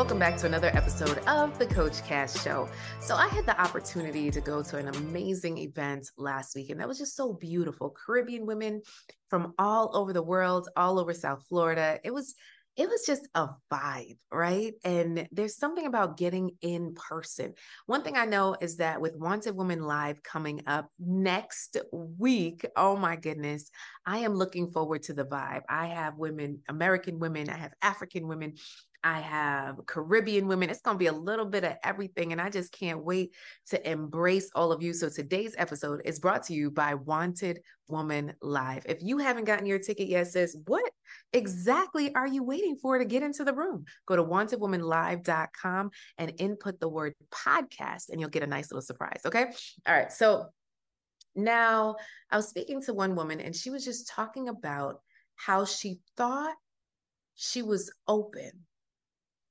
Welcome back to another episode of the Coach Cass Show. So, I had the opportunity to go to an amazing event last week, and that was just so beautiful. Caribbean women from all over the world, all over South Florida. It was it was just a vibe, right? And there's something about getting in person. One thing I know is that with Wanted Woman Live coming up next week, oh my goodness, I am looking forward to the vibe. I have women, American women, I have African women, I have Caribbean women. It's going to be a little bit of everything. And I just can't wait to embrace all of you. So today's episode is brought to you by Wanted Woman Live. If you haven't gotten your ticket yet, sis, what exactly are you waiting for to get into the room? Go to wantedwomanlive.com and input the word podcast, and you'll get a nice little surprise. Okay. All right. So now I was speaking to one woman, and she was just talking about how she thought she was open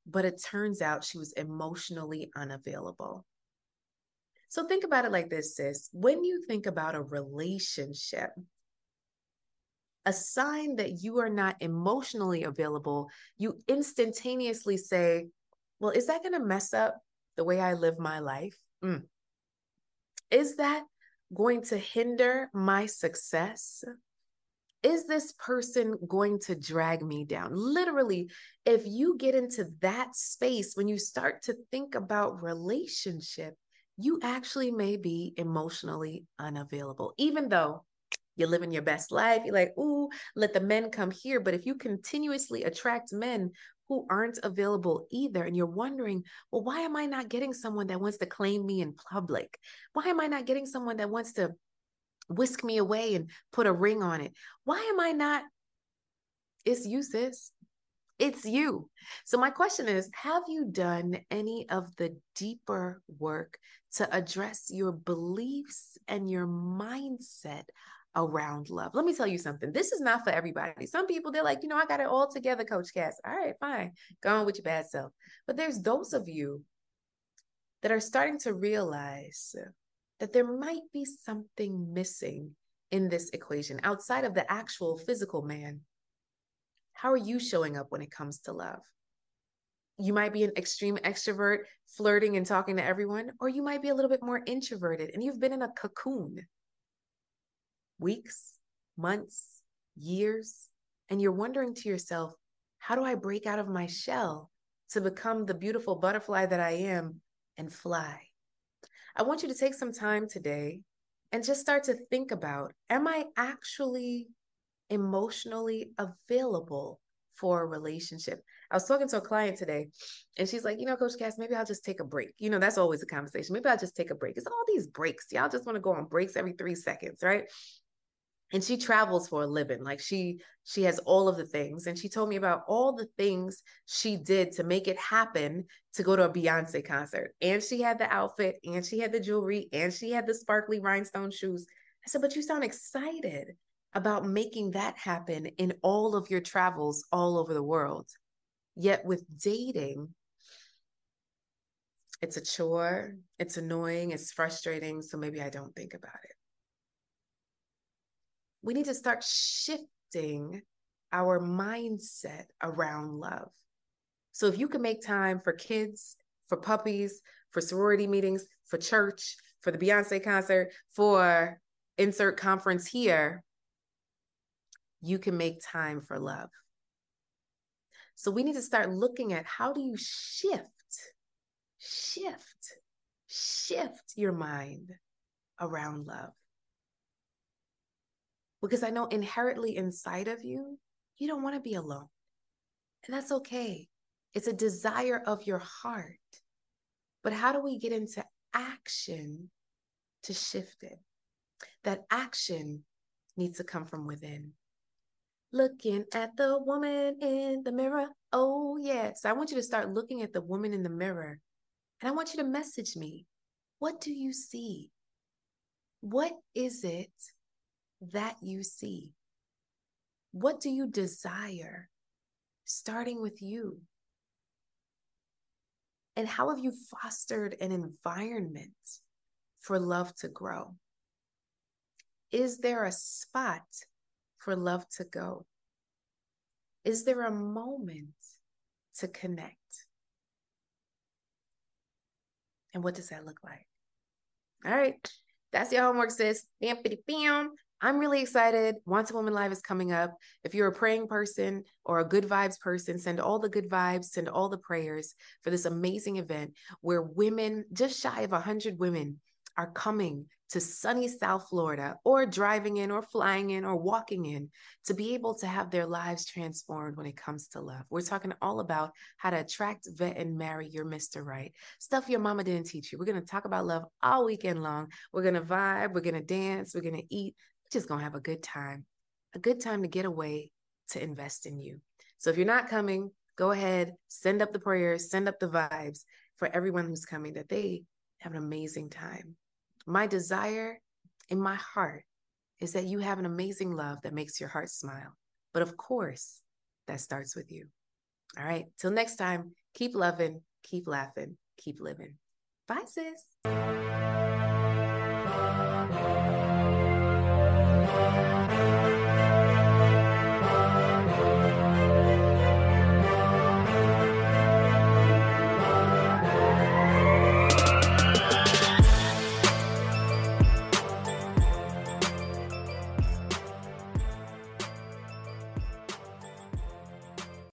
but it turns out she was emotionally unavailable. So think about it like this, sis. When you think about a relationship, a sign that you are not emotionally available, you instantaneously say, Well, is that going to mess up the way I live my life? Mm. Is that going to hinder my success? Is this person going to drag me down? Literally, if you get into that space, when you start to think about relationship, you actually may be emotionally unavailable, even though you're living your best life. You're like, ooh, let the men come here. But if you continuously attract men who aren't available either, and you're wondering, well, why am I not getting someone that wants to claim me in public? Why am I not getting someone that wants to whisk me away and put a ring on it. Why am I not? It's you, sis. It's you. So, my question is Have you done any of the deeper work to address your beliefs and your mindset around love? Let me tell you something. This is not for everybody. Some people, they're like, you know, I got it all together, Coach Cass. All right, fine. Go on with your bad self. But there's those of you that are starting to realize that there might be something missing in this equation outside of the actual physical man. How are you showing up when it comes to love? You might be an extreme extrovert, flirting and talking to everyone, or you might be a little bit more introverted and you've been in a cocoon weeks, months, years, and you're wondering to yourself, how do I break out of my shell to become the beautiful butterfly that I am and fly? I want you to take some time today and just start to think about Am I actually emotionally available for a relationship? I was talking to a client today and she's like, You know, Coach Cass, maybe I'll just take a break. You know, that's always a conversation. Maybe I'll just take a break. It's all these breaks. Y'all just want to go on breaks every three seconds, right? And she travels for a living like she she has all of the things. And she told me about all the things she did to make it happen to go to a Beyonce concert. And she had the outfit and she had the jewelry and she had the sparkly rhinestone shoes. I said but you sound excited about making that happen in all of your travels all over the world. Yet with dating it's a chore it's annoying it's frustrating so maybe i don't think about it we need to start shifting our mindset around love. So if you can make time for kids, for puppies, for sorority meetings, for church, for the Beyonce concert, for insert conference here, you can make time for love. So we need to start looking at how do you shift, shift, shift your mind around love because I know inherently inside of you, you don't want to be alone. And that's okay. It's a desire of your heart. But how do we get into action to shift it? That action needs to come from within. Looking at the woman in the mirror. Oh, yes. I want you to start looking at the woman in the mirror. And I want you to message me. What do you see? What is it that you see? What do you desire? Starting with you. And how have you fostered an environment for love to grow? Is there a spot for love to go? Is there a moment to connect? And what does that look like? All right. That's your homework, sis. Bam, bam. I'm really excited. Wanted Woman Live is coming up. If you're a praying person or a good vibes person, send all the good vibes, send all the prayers for this amazing event where women, just shy of 100 women, are coming to sunny South Florida or driving in or flying in or walking in to be able to have their lives transformed when it comes to love. We're talking all about how to attract, vet, and marry your Mr. Right. Stuff your mama didn't teach you. We're going to talk about love all weekend long. We're going to vibe, we're going to dance, we're going to eat. Just going to have a good time, a good time to get away to invest in you. So if you're not coming, go ahead, send up the prayers, send up the vibes for everyone who's coming that they have an amazing time. My desire in my heart is that you have an amazing love that makes your heart smile. But of course, that starts with you. All right. Till next time, keep loving, keep laughing, keep living. Bye, sis.